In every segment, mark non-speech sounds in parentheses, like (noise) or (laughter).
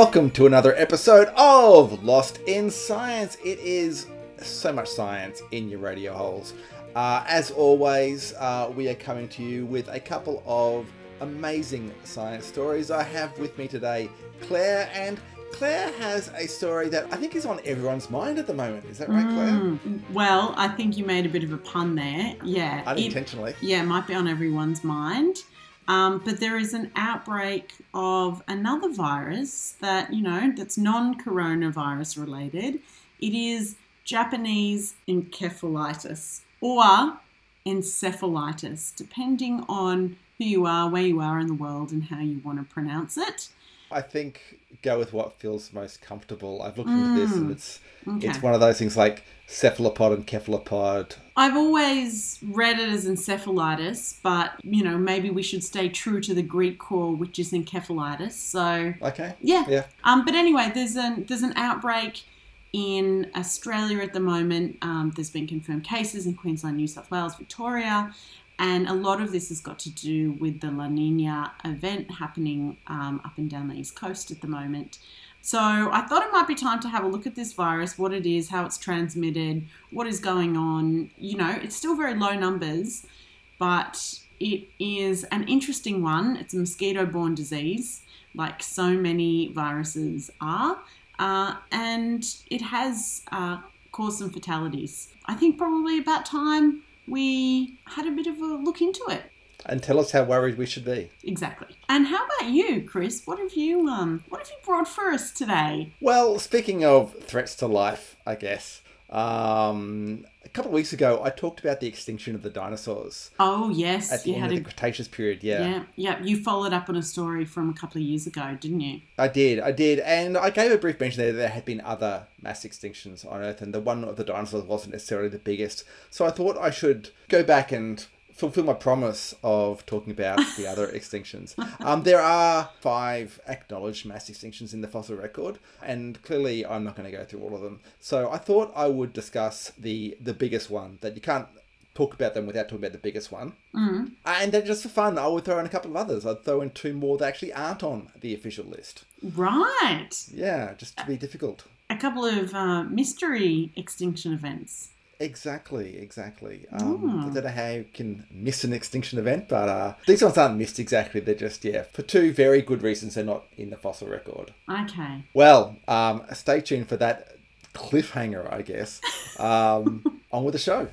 Welcome to another episode of Lost in Science. It is so much science in your radio holes. Uh, as always, uh, we are coming to you with a couple of amazing science stories. I have with me today Claire, and Claire has a story that I think is on everyone's mind at the moment. Is that right, Claire? Mm, well, I think you made a bit of a pun there. Yeah. it- Unintentionally. yeah, it might be on everyone's mind. Um, but there is an outbreak of another virus that, you know, that's non coronavirus related. It is Japanese encephalitis or encephalitis, depending on who you are, where you are in the world, and how you want to pronounce it. I think go with what feels most comfortable. I've looked into this, and it's Okay. it's one of those things like cephalopod and cephalopod. I've always read it as encephalitis, but you know, maybe we should stay true to the Greek core, which is encephalitis. So Okay. yeah. Yeah. Um, but anyway, there's an there's an outbreak in Australia at the moment. Um, there's been confirmed cases in Queensland, New South Wales, Victoria, and a lot of this has got to do with the La Nina event happening um, up and down the east coast at the moment. So I thought it might be time to have a look at this virus, what it is, how it's transmitted, what is going on. You know, it's still very low numbers, but it is an interesting one. It's a mosquito borne disease, like so many viruses are, uh, and it has uh, caused some fatalities. I think probably about time we had a bit of a look into it. And tell us how worried we should be. Exactly. And how about you, Chris? What have you um what have you brought for us today? Well, speaking of threats to life, I guess. Um, couple of weeks ago, I talked about the extinction of the dinosaurs Oh yes, at the you end had of a the Cretaceous period. Yeah, yeah, yeah. You followed up on a story from a couple of years ago, didn't you? I did, I did, and I gave a brief mention there. that There had been other mass extinctions on Earth, and the one of the dinosaurs wasn't necessarily the biggest. So I thought I should go back and fulfill my promise of talking about the other (laughs) extinctions. Um, there are five acknowledged mass extinctions in the fossil record, and clearly I'm not going to go through all of them. So I thought I would discuss the the biggest one that you can't talk about them without talking about the biggest one. Mm. And then just for fun, I would throw in a couple of others. I'd throw in two more that actually aren't on the official list. Right. Yeah, just to be difficult. A couple of uh, mystery extinction events. Exactly, exactly. Um, I don't know how you can miss an extinction event, but uh, these ones aren't missed exactly. They're just, yeah, for two very good reasons, they're not in the fossil record. Okay. Well, um, stay tuned for that cliffhanger, I guess. Um, (laughs) on with the show.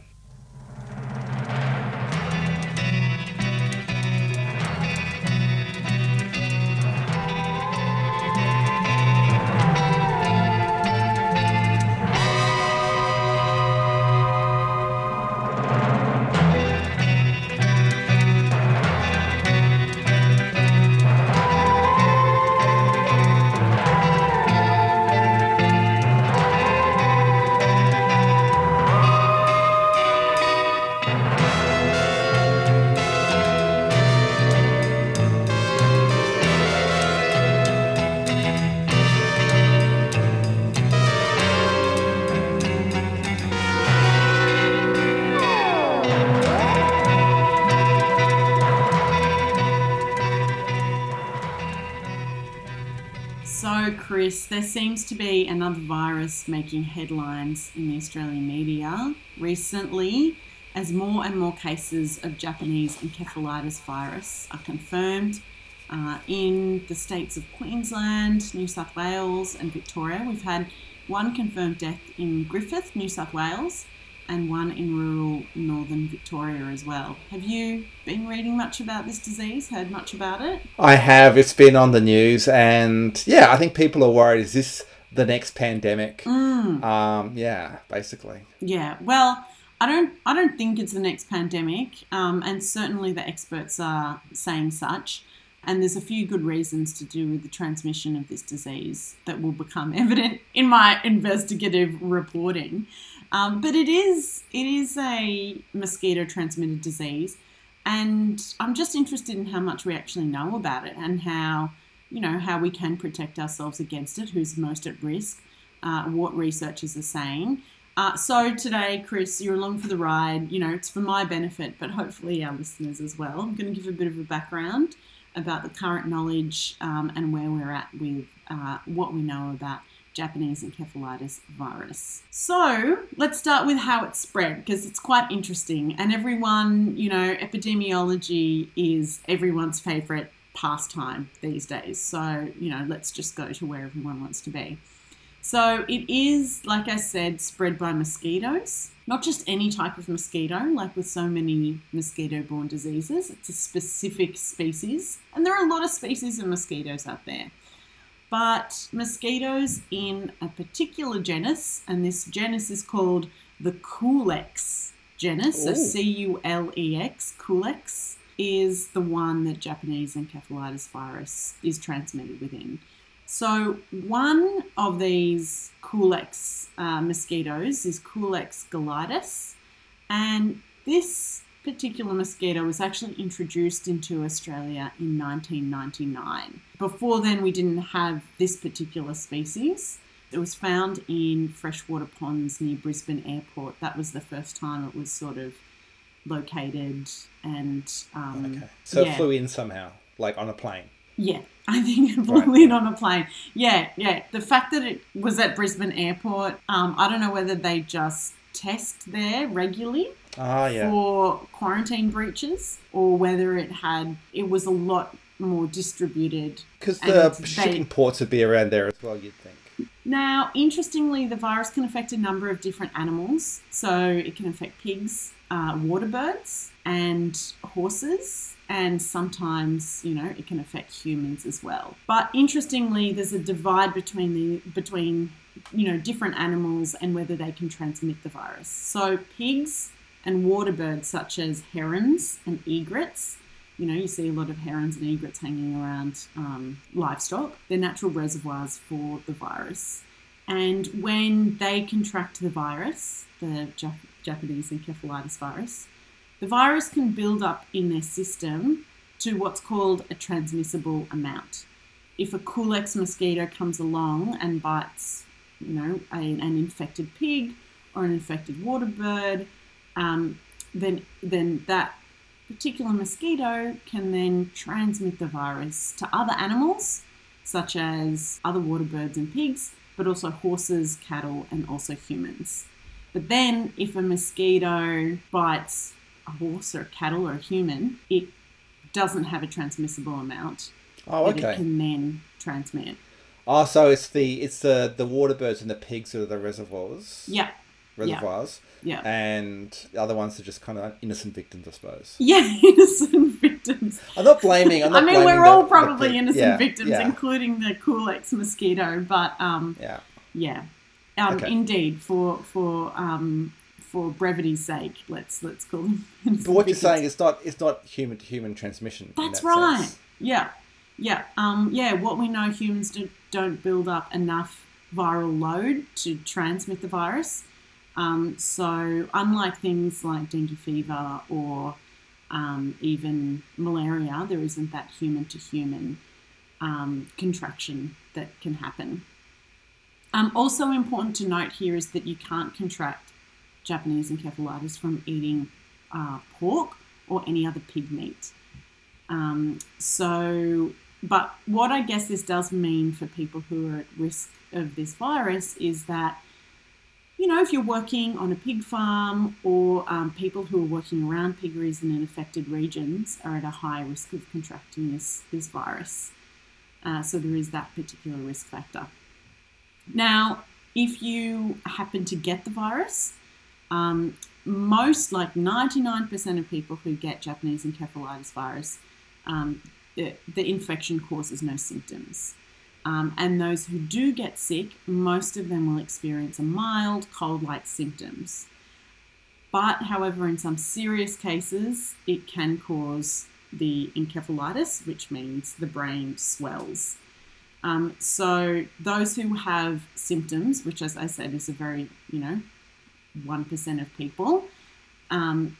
Chris, there seems to be another virus making headlines in the Australian media recently as more and more cases of Japanese encephalitis virus are confirmed uh, in the states of Queensland, New South Wales, and Victoria. We've had one confirmed death in Griffith, New South Wales, and one in rural northern Victoria as well. Have you been reading much about this disease? Heard much about it? I have. It's been on the news, and yeah, I think people are worried. Is this the next pandemic? Mm. Um, yeah, basically. Yeah, well, I don't, I don't think it's the next pandemic, um, and certainly the experts are saying such. And there's a few good reasons to do with the transmission of this disease that will become (laughs) evident in my investigative reporting. Um, but it is, it is a mosquito-transmitted disease, and I'm just interested in how much we actually know about it and how, you know, how we can protect ourselves against it. Who's most at risk? Uh, what researchers are saying. Uh, so today, Chris, you're along for the ride. You know, it's for my benefit, but hopefully our listeners as well. I'm going to give a bit of a background about the current knowledge um, and where we're at with uh, what we know about Japanese encephalitis virus. So let's start with how it spread because it's quite interesting. And everyone, you know, epidemiology is everyone's favorite pastime these days. So, you know, let's just go to where everyone wants to be. So it is, like I said, spread by mosquitoes. Not just any type of mosquito, like with so many mosquito borne diseases, it's a specific species. And there are a lot of species of mosquitoes out there. But mosquitoes in a particular genus, and this genus is called the Culex genus, so C U L E X, Culex, is the one that Japanese encephalitis virus is transmitted within. So, one of these Culex uh, mosquitoes is Culex gelidus, and this particular mosquito was actually introduced into Australia in 1999. Before then, we didn't have this particular species. It was found in freshwater ponds near Brisbane Airport. That was the first time it was sort of located and um, Okay. So yeah. it flew in somehow, like on a plane. yeah, (laughs) I think it Right. in on a plane. Yeah, yeah. The fact that it was at Brisbane Airport, um, I don't know whether they just test there regularly Ah, yeah. for quarantine breaches or whether it had it was a lot more distributed. Because the shipping ports would be around there as well, you'd think. Now, interestingly, the virus can affect a number of different animals. So it can affect pigs, uh, water birds, and horses. And sometimes, you know, it can affect humans as well. But interestingly, there's a divide between the between you know different animals and whether they can transmit the virus. So pigs and water birds such as herons and egrets you know, you see a lot of herons and egrets hanging around um, livestock. They're natural reservoirs for the virus. And when they contract the virus, the Jap- Japanese encephalitis virus, the virus can build up in their system to what's called a transmissible amount. If a Culex mosquito comes along and bites, you know, a, an infected pig or an infected water bird, um, then then that particular mosquito can then transmit the virus to other animals, such as other water birds and pigs, but also horses, cattle, and also humans. But then, if a mosquito bites a horse or a cattle or a human, it doesn't have a transmissible amount Oh, that it can then transmit. Oh, so it's the it's the the water birds and the pigs that are the reservoirs. Yeah, Reservoirs. yeah. And the other ones are just kind of innocent victims, I suppose. (laughs) Yeah, innocent victims. I'm not blaming. I'm (laughs) I mean, we're all the probably pig- innocent yeah, victims, Yeah. including the Culex mosquito. But um, yeah. yeah, um, Okay. indeed, for for um, for brevity's sake, let's let's call them. (laughs) But what you're saying is not it's not human to human transmission. That's that right. sense. Yeah, yeah, um, yeah. What we know, humans do, don't build up enough viral load to transmit the virus. Um, so, unlike things like dengue fever or um, even malaria, there isn't that human to human um, contraction that can happen. Um, also important to note here is that you can't contract Japanese encephalitis from eating uh, pork or any other pig meat. Um, so, but what I guess this does mean for people who are at risk of this virus is that, you know, if you're working on a pig farm or um, people who are working around piggeries in affected regions are at a high risk of contracting this, this virus. Uh, so there is that particular risk factor. Now, if you happen to get the virus, um, most, like 99% of people who get Japanese encephalitis virus, um, the, the infection causes no symptoms. Um, and those who do get sick, most of them will experience a mild cold like symptoms. But, however, in some serious cases, it can cause the encephalitis, which means the brain swells. Um, so, those who have symptoms, which, as I said, is a very, you know, 1% of people, um,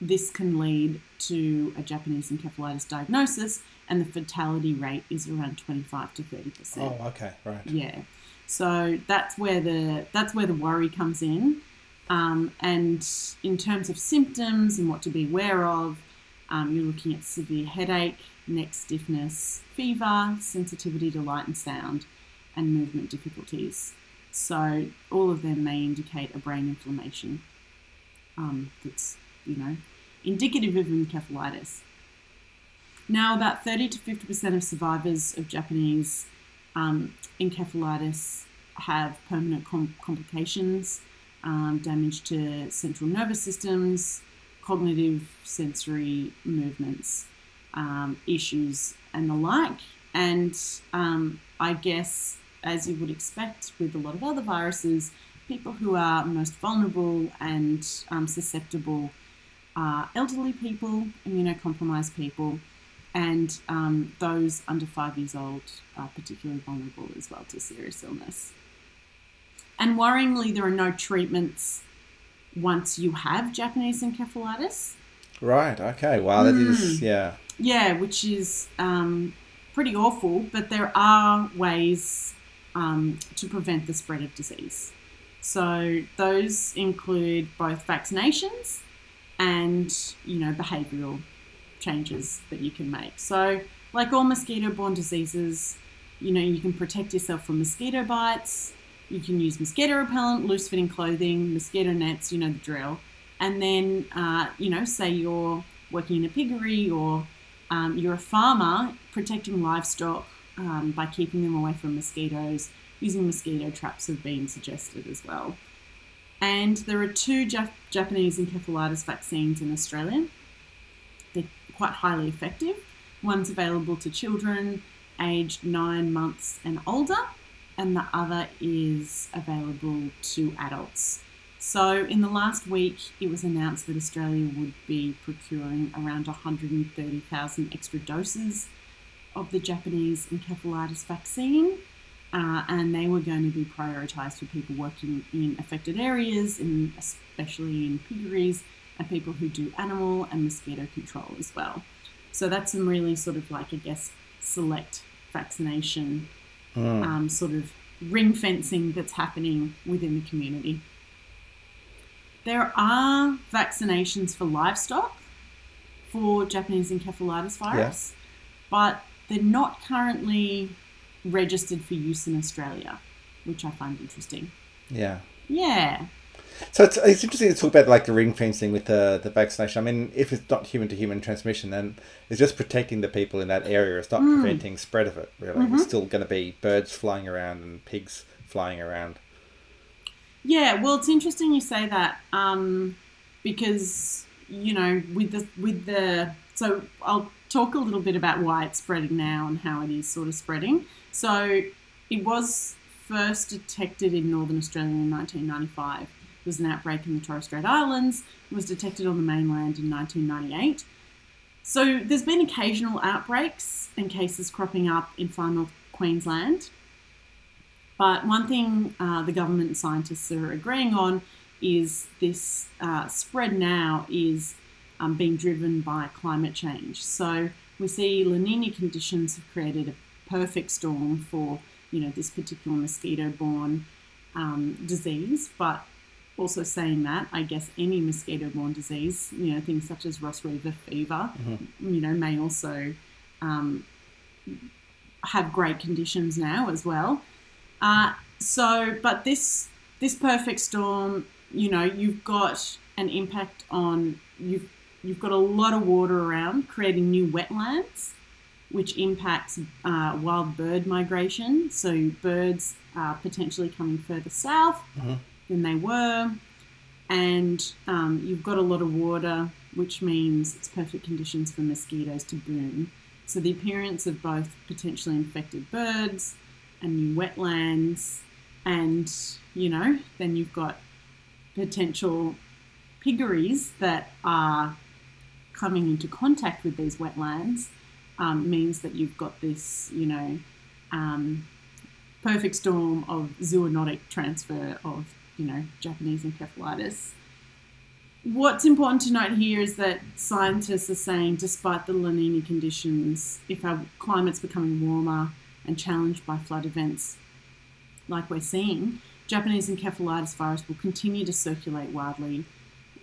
this can lead to a Japanese encephalitis diagnosis, and the fatality rate is around 25 to 30 percent. Oh, okay, right. Yeah, so that's where the that's where the worry comes in. Um, and in terms of symptoms and what to be aware of, um, you're looking at severe headache, neck stiffness, fever, sensitivity to light and sound, and movement difficulties. So all of them may indicate a brain inflammation um, that's, you know, indicative of encephalitis. Now, about 30 to 50% of survivors of Japanese um, encephalitis have permanent com- complications, um, damage to central nervous systems, cognitive sensory movements, um, issues, and the like. And um, I guess, as you would expect with a lot of other viruses, people who are most vulnerable and um, susceptible are elderly people, immunocompromised people, and um, those under five years old are particularly vulnerable as well to serious illness. And worryingly, there are no treatments once you have Japanese encephalitis. Right. Okay. Wow. That is yeah. Yeah, which is um, pretty awful, but there are ways um, to prevent the spread of disease. So those include both vaccinations and you know behavioural changes that you can make. So like all mosquito-borne diseases, you know you can protect yourself from mosquito bites. You can use mosquito repellent, loose-fitting clothing, mosquito nets. You know the drill. And then uh, you know say you're working in a piggery or um, you're a farmer protecting livestock um, by keeping them away from mosquitoes. Using mosquito traps have been suggested as well. And there are two Jap- Japanese encephalitis vaccines in Australia. They're quite highly effective. One's available to children aged nine months and older, and the other is available to adults. So, in the last week, it was announced that Australia would be procuring around 130,000 extra doses of the Japanese encephalitis vaccine, uh, and they were going to be prioritised for people working in affected areas, in, especially in piggeries, and people who do animal and mosquito control as well. So, that's some really sort of like, I guess, select vaccination, Mm. um, sort of ring fencing that's happening within the community. There are vaccinations for livestock for Japanese encephalitis virus, but they're not currently registered for use in Australia, which I find interesting. Yeah. Yeah, So it's, it's interesting to talk about like the ring fencing with the the vaccination. I mean, if it's not human to human transmission, then it's just protecting the people in that area. It's not preventing spread of it. Really, it's still going to be birds flying around and pigs flying around. yeah. Well, it's interesting you say that um, because you know with the with the so I'll talk a little bit about why it's spreading now and how it is sort of spreading. So it was first detected in northern Australia in 1995. There was an outbreak in the Torres Strait Islands. It was detected on the mainland in 1998. So there's been occasional outbreaks and cases cropping up in far north Queensland. But one thing uh, the government scientists are agreeing on is this uh, spread now is um, being driven by climate change. So we see La Nina conditions have created a perfect storm for you know this particular mosquito-borne um, disease, but also saying that, I guess any mosquito-borne disease, you know, things such as Ross River fever, you know, may also um, have great conditions now as well. Uh, so, but this this perfect storm, you know, you've got an impact on you've you've got a lot of water around, creating new wetlands, which impacts uh, wild bird migration. So birds are potentially coming further south than they were, and um, you've got a lot of water, which means it's perfect conditions for mosquitoes to boom. So the appearance of both potentially infected birds and new wetlands, and you know, then you've got potential piggeries that are coming into contact with these wetlands um, means that you've got this, you know, um, perfect storm of zoonotic transfer of, you know, Japanese encephalitis. What's important to note here is that scientists are saying, despite the La Nina conditions, if our climate's becoming warmer and challenged by flood events like we're seeing, Japanese encephalitis virus will continue to circulate widely,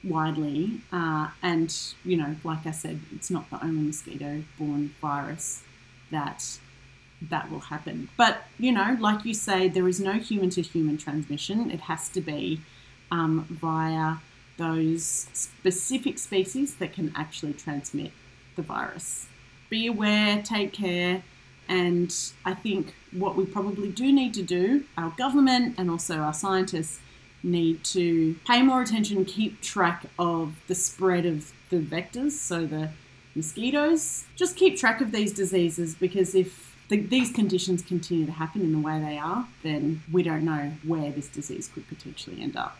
widely, uh, and you know, like I said, it's not the only mosquito-borne virus that that will happen. But, you know, like you say, there is no human to human transmission. It has to be um, via those specific species that can actually transmit the virus. Be aware, take care, and I think what we probably do need to do, our government and also our scientists need to pay more attention, keep track of the spread of the vectors, so the mosquitoes. Just keep track of these diseases because if the, these conditions continue to happen in the way they are, then we don't know where this disease could potentially end up.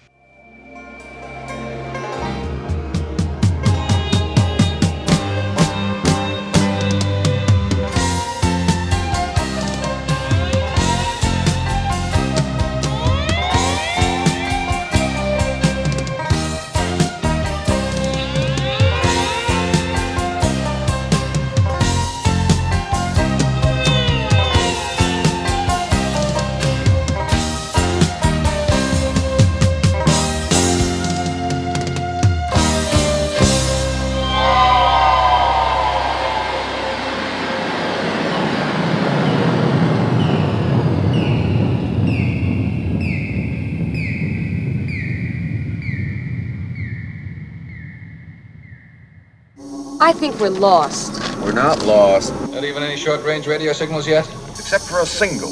Think we're lost. We're not lost. Not even any short range radio signals yet? Except for a single,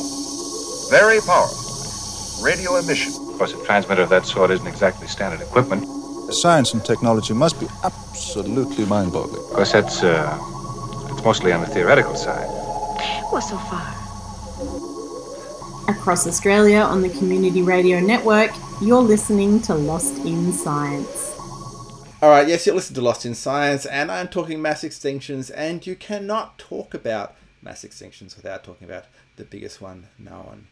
very powerful radio emission. Of course, a transmitter of that sort isn't exactly standard equipment. The science and technology must be absolutely mind boggling. Of course, that's, uh, it's mostly on the theoretical side. Well, so far. Across Australia on the Community Radio Network, you're listening to Lost in Science. All right, yes, you're listening to Lost in Science, and I'm talking mass extinctions, and you cannot talk about mass extinctions without talking about the biggest one known.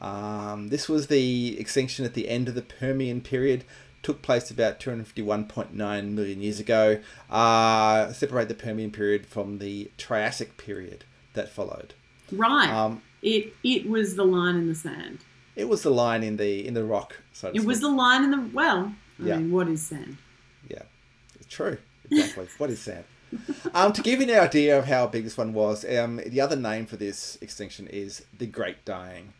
Um, this was the extinction at the end of the Permian period, took place about 251.9 million years ago. Uh, separate the Permian period from the Triassic period that followed. Right. Um, it it was the line in the sand. it was the line in the in the rock. So to It was the line in the well. I Yeah. mean, what is sand? True. Exactly. what is sand? Um, to give you an idea of how big this one was, um, the other name for this extinction is the Great Dying.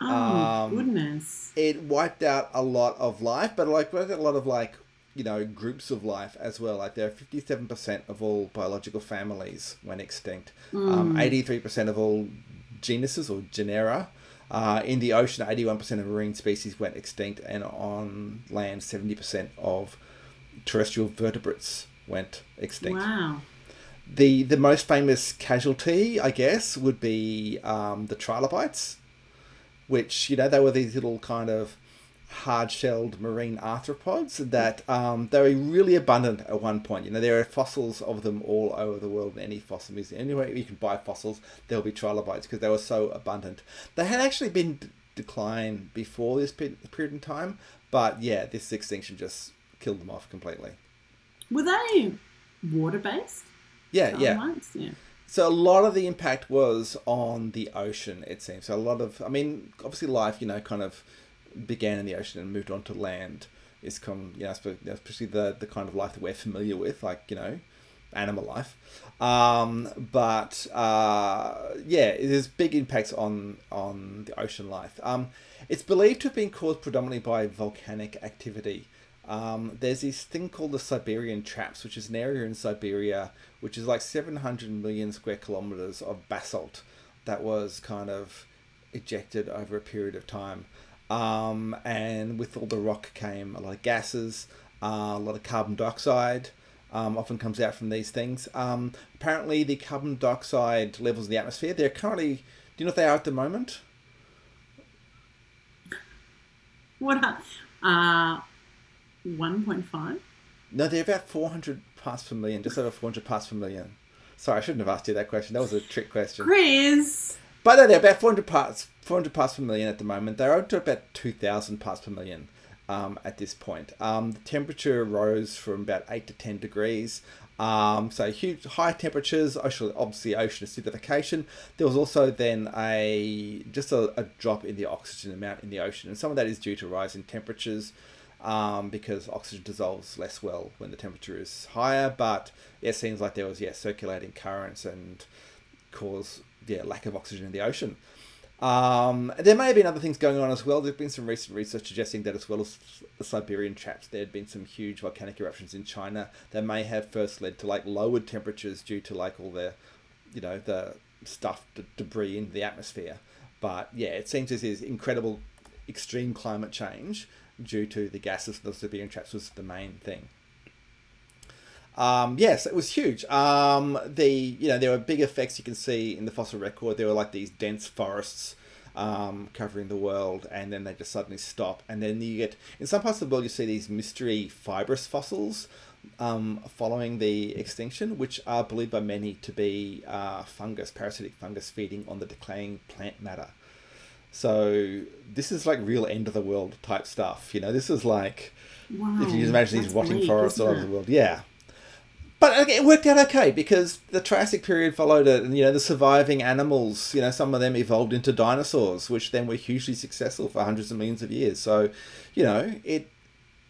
Oh Um, goodness. It wiped out a lot of life, but like a lot of like you know groups of life as well. Like there are fifty-seven percent of all biological families went extinct. Um, Eighty-three percent of all genuses or genera. Uh, in the ocean, eighty-one percent of marine species went extinct, and on land, seventy percent of terrestrial vertebrates went extinct. Wow. The the most famous casualty, I guess, would be um, the trilobites, which you know they were these little kind of hard-shelled marine arthropods that um, they were really abundant at one point. You know there are fossils of them all over the world in any fossil museum. Anywhere you can buy fossils, there'll be trilobites because they were so abundant. They had actually been d- decline before this period in time, but yeah, this extinction just killed them off completely. Were they water based? Yeah, yeah. Yeah. So a lot of the impact was on the ocean, it seems. So a lot of, I mean, obviously life, you know, kind of began in the ocean and moved on to land. Is come, you know, especially the the kind of life that we're familiar with, like you know, animal life. Um, but uh, yeah, there's big impacts on on the ocean life. Um, it's believed to have been caused predominantly by volcanic activity. Um, there's this thing called the Siberian Traps, which is an area in Siberia which is like 700 million square kilometers of basalt that was kind of ejected over a period of time. Um, and with all the rock came a lot of gases, uh, a lot of carbon dioxide. Um, often comes out from these things. Um, apparently, the carbon dioxide levels in the atmosphere they're currently. Do you know what they are at the moment? What? Are, uh, one point five. No, they're about 400 parts per million, just over 400 parts per million. Sorry, I shouldn't have asked you that question. That was a trick question. Chris. By the way, they're about 400 parts, 400 parts per million at the moment. They're up to about 2,000 parts per million um, at this point. Um, the temperature rose from about 8 to 10 degrees. Um, so huge, high temperatures, ocean, obviously ocean acidification. There was also then a just a, a drop in the oxygen amount in the ocean, and some of that is due to rise in temperatures um, because oxygen dissolves less well when the temperature is higher. But it seems like there was yeah circulating currents and cause yeah lack of oxygen in the ocean. Um, there may have been other things going on as well. There's been some recent research suggesting that, as well as the Siberian traps, there had been some huge volcanic eruptions in China that may have first led to like lowered temperatures due to like all the, you know, the stuff, the debris in the atmosphere. But yeah, it seems this is incredible, extreme climate change due to the gases. The Siberian traps was the main thing. Um, yes, it was huge. Um, the you know there were big effects you can see in the fossil record. There were like these dense forests um, covering the world, and then they just suddenly stop. And then you get in some parts of the world you see these mystery fibrous fossils um, following the extinction, which are believed by many to be uh, fungus, parasitic fungus feeding on the decaying plant matter. So this is like real end of the world type stuff. You know, this is like Wow. if you just imagine these rotting bleak, forests all over the world. Yeah. But it worked out okay because the Triassic period followed it, and you know the surviving animals, you know, some of them evolved into dinosaurs, which then were hugely successful for hundreds of millions of years. So, you know, it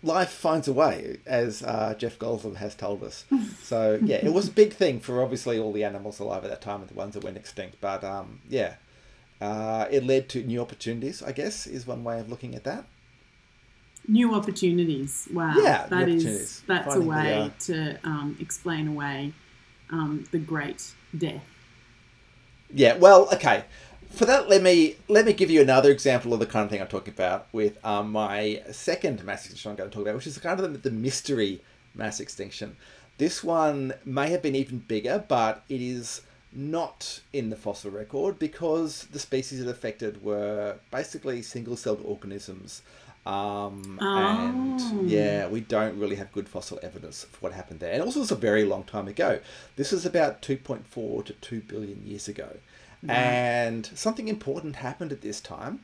life finds a way, as uh, Jeff Goldblum has told us. So yeah, it was a big thing for obviously all the animals alive at that time and the ones that went extinct. But um, yeah, uh, it led to new opportunities. I guess is one way of looking at that. New opportunities. Wow. Yeah, that is that's a Finding the, way to um, explain away um, the great death. Yeah, well, okay. For that, let me let me give you another example of the kind of thing I'm talking about with um, my second mass extinction I'm going to talk about, which is kind of the, the mystery mass extinction. This one may have been even bigger, but it is not in the fossil record because the species it affected were basically single-celled organisms. Um, Oh. And yeah, we don't really have good fossil evidence for what happened there. And also, it's a very long time ago. This is about 2.4 to 2 billion years ago. And something important happened at this time.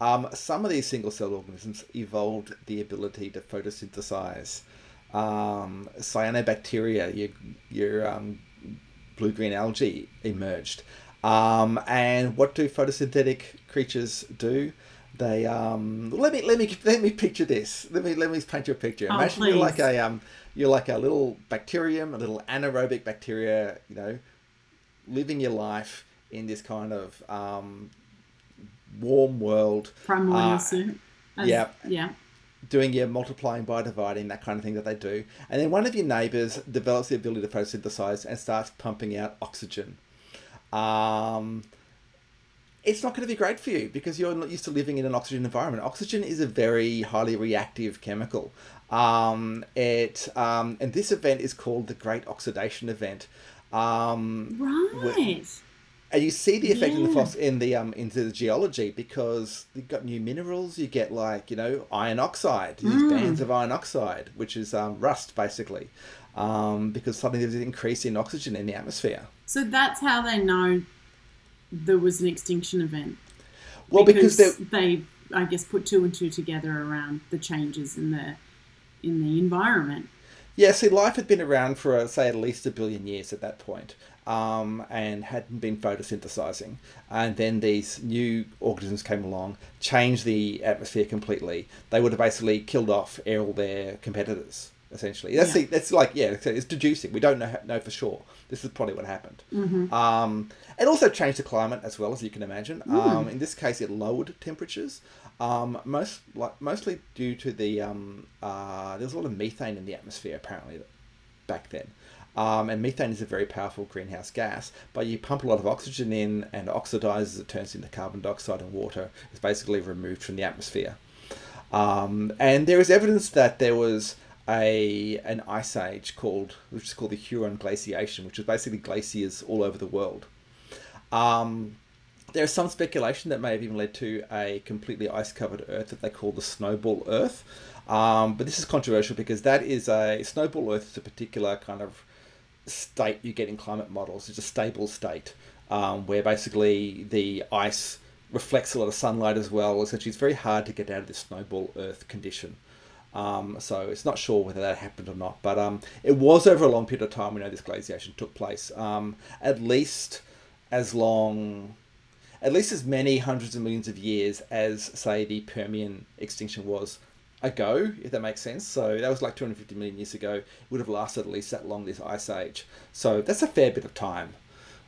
Um, some of these single celled organisms evolved the ability to photosynthesize. Um, cyanobacteria, your, your um, blue green algae emerged. Um, and what do photosynthetic creatures do? They um, let me let me let me picture this. Let me let me paint you a picture. Oh, Imagine you're like a um, you're like a little bacterium, a little anaerobic bacteria. You know, living your life in this kind of um, warm world, Primordial Uh, soup. As- yeah. Yeah. Doing your multiplying by dividing, that kind of thing that they do. And then one of your neighbors develops the ability to photosynthesize and starts pumping out oxygen. Um, it's not going to be great for you because you're not used to living in an oxygen environment. Oxygen is a very highly reactive chemical. Um, it um, and this event is called the Great Oxidation Event. Um, Right. And you see the effect in the Yeah. phos- in the um into the geology because you've got new minerals. You get like you know iron oxide, these Mm. bands of iron oxide, which is um, rust basically, um, because suddenly there's an increase in oxygen in the atmosphere. So that's how they know there was an extinction event. Well, because, because they, I guess, put two and two together around the changes in the in the environment. yeah, see, life had been around for uh, say at least a billion years at that point, um, and hadn't been photosynthesizing. And then these new organisms came along, changed the atmosphere completely. They would have basically killed off all their competitors. Essentially, that's Yeah. the, that's like yeah, it's, it's deducing. We don't know know for sure. This is probably what happened. Um, it also changed the climate as well as you can imagine. Um, in this case, it lowered temperatures, um, most like mostly due to the um, uh, there was a lot of methane in the atmosphere apparently back then. Um, and methane is a very powerful greenhouse gas, but you pump a lot of oxygen in and oxidizes, it turns into carbon dioxide and water. It's basically removed from the atmosphere. Um, and there is evidence that there was a an ice age called, which is called the Huron glaciation, which is basically glaciers all over the world. Um, there is some speculation that may have even led to a completely ice covered Earth that they call the snowball Earth. Um, but this is controversial because that is a snowball Earth is a particular kind of state you get in climate models. It's a stable state um, where basically the ice reflects a lot of sunlight as well. Essentially, it's very hard to get out of this snowball Earth condition. Um, so it's not sure whether that happened or not, but um, it was over a long period of time. We know this glaciation took place. Um, at least as long, at least as many hundreds of millions of years as say the Permian extinction was ago, if that makes sense. So that was like 250 million years ago. It would have lasted at least that long, this ice age. So that's a fair bit of time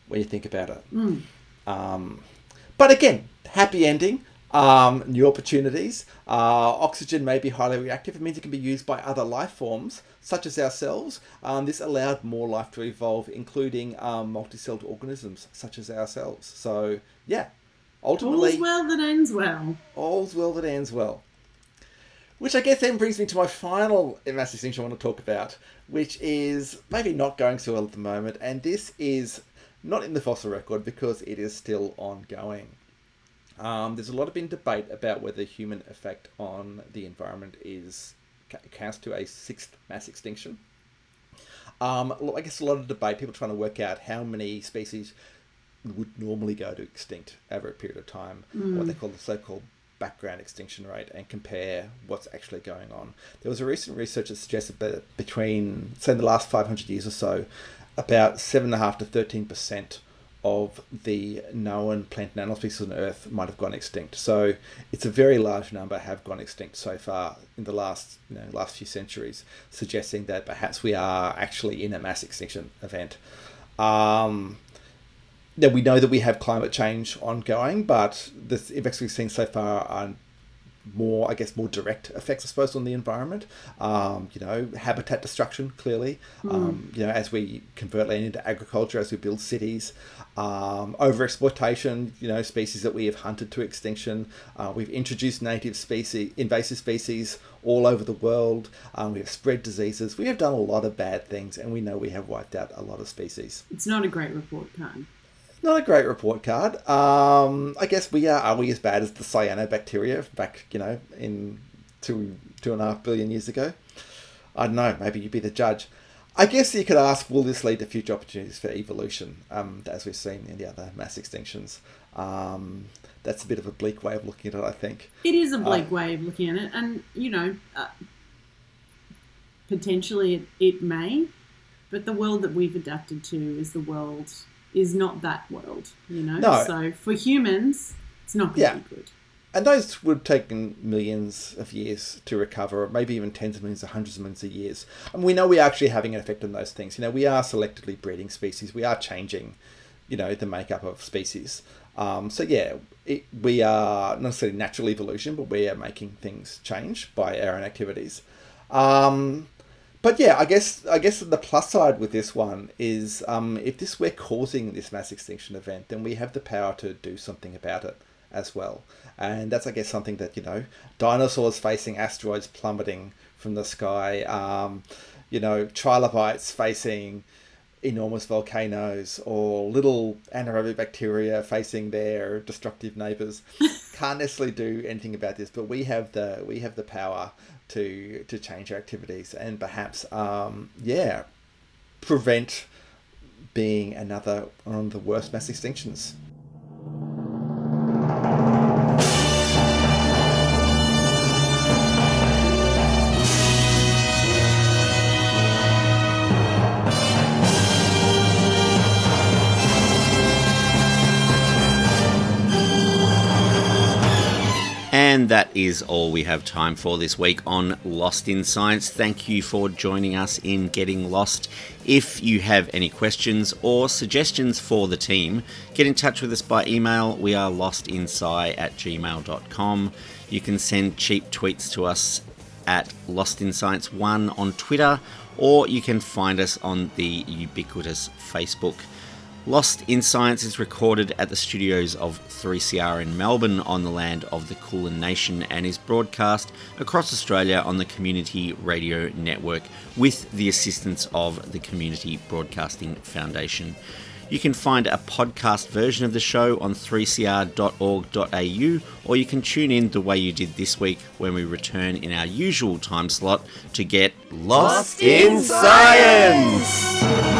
when you think about it. Um, but again, happy ending. Um, new opportunities. Uh, oxygen may be highly reactive. It means it can be used by other life forms, such as ourselves. Um, this allowed more life to evolve, including um, multi-celled organisms, such as ourselves. So, yeah, ultimately, All's well that ends well. all's well that ends well. Which I guess then brings me to my final mass extinction I want to talk about, which is maybe not going so well at the moment, and this is not in the fossil record because it is still ongoing. Um, there's a lot of been debate about whether human effect on the environment is counts to a sixth mass extinction. Um, I guess a lot of debate, people trying to work out how many species would normally go to extinct over a period of time, what they call the so-called background extinction rate, and compare what's actually going on. There was a recent research that suggested that between, say, in the last 500 years or so, about 7.5 to 13 percent of the known plant and animal species on Earth might have gone extinct. So it's a very large number have gone extinct so far in the last you know, last few centuries, suggesting that perhaps we are actually in a mass extinction event. Um, now we know that we have climate change ongoing, but the effects we've seen so far are more, I guess, more direct effects, I suppose, on the environment. Um, you know, habitat destruction, clearly. Um, you know, as we convert land into agriculture, as we build cities, um, overexploitation. You know, species that we have hunted to extinction. Uh, we've introduced native species, invasive species all over the world. Um, we have spread diseases. We have done a lot of bad things, and we know we have wiped out a lot of species It's not a great report card. Not a great report card. Um, I guess we are. Are we as bad as the cyanobacteria back, you know, in two two and a half billion years ago? I don't know. Maybe you'd be the judge. I guess you could ask, will this lead to future opportunities for evolution, um, as we've seen in the other mass extinctions? Um, that's a bit of a bleak way of looking at it, I think. It is a bleak Uh, way of looking at it, and you know, uh, potentially it, it may, but the world that we've adapted to is the world is not that world, you know. No. So for humans, it's not going to Yeah. be good. And those would have taken millions of years to recover, maybe even tens of millions or hundreds of millions of years. And we know we are actually having an effect on those things. You know, we are selectively breeding species. We are changing, you know, the makeup of species. Um, so yeah, it, we are not necessarily natural evolution, but we are making things change by our own activities. Um, but yeah, I guess I guess the plus side with this one is um, if this we're causing this mass extinction event, then we have the power to do something about it as well. And that's I guess something that you know dinosaurs facing asteroids plummeting from the sky, um, you know trilobites facing enormous volcanoes or little anaerobic bacteria facing their destructive neighbors (laughs) can't necessarily do anything about this but we have the we have the power to to change our activities and perhaps um yeah prevent being another one of the worst mass extinctions that is all we have time for this week on Lost in Science. Thank you for joining us in Getting Lost. If you have any questions or suggestions for the team, get in touch with us by email. We are lostinsci at gmail.com. You can send cheap tweets to us at Lost in Science 1 on Twitter, or you can find us on the ubiquitous Facebook. Lost in Science is recorded at the studios of 3CR in Melbourne on the land of the Kulin Nation and is broadcast across Australia on the Community Radio Network with the assistance of the Community Broadcasting Foundation. You can find a podcast version of the show on 3cr.org.au or you can tune in the way you did this week when we return in our usual time slot to get Lost in Science!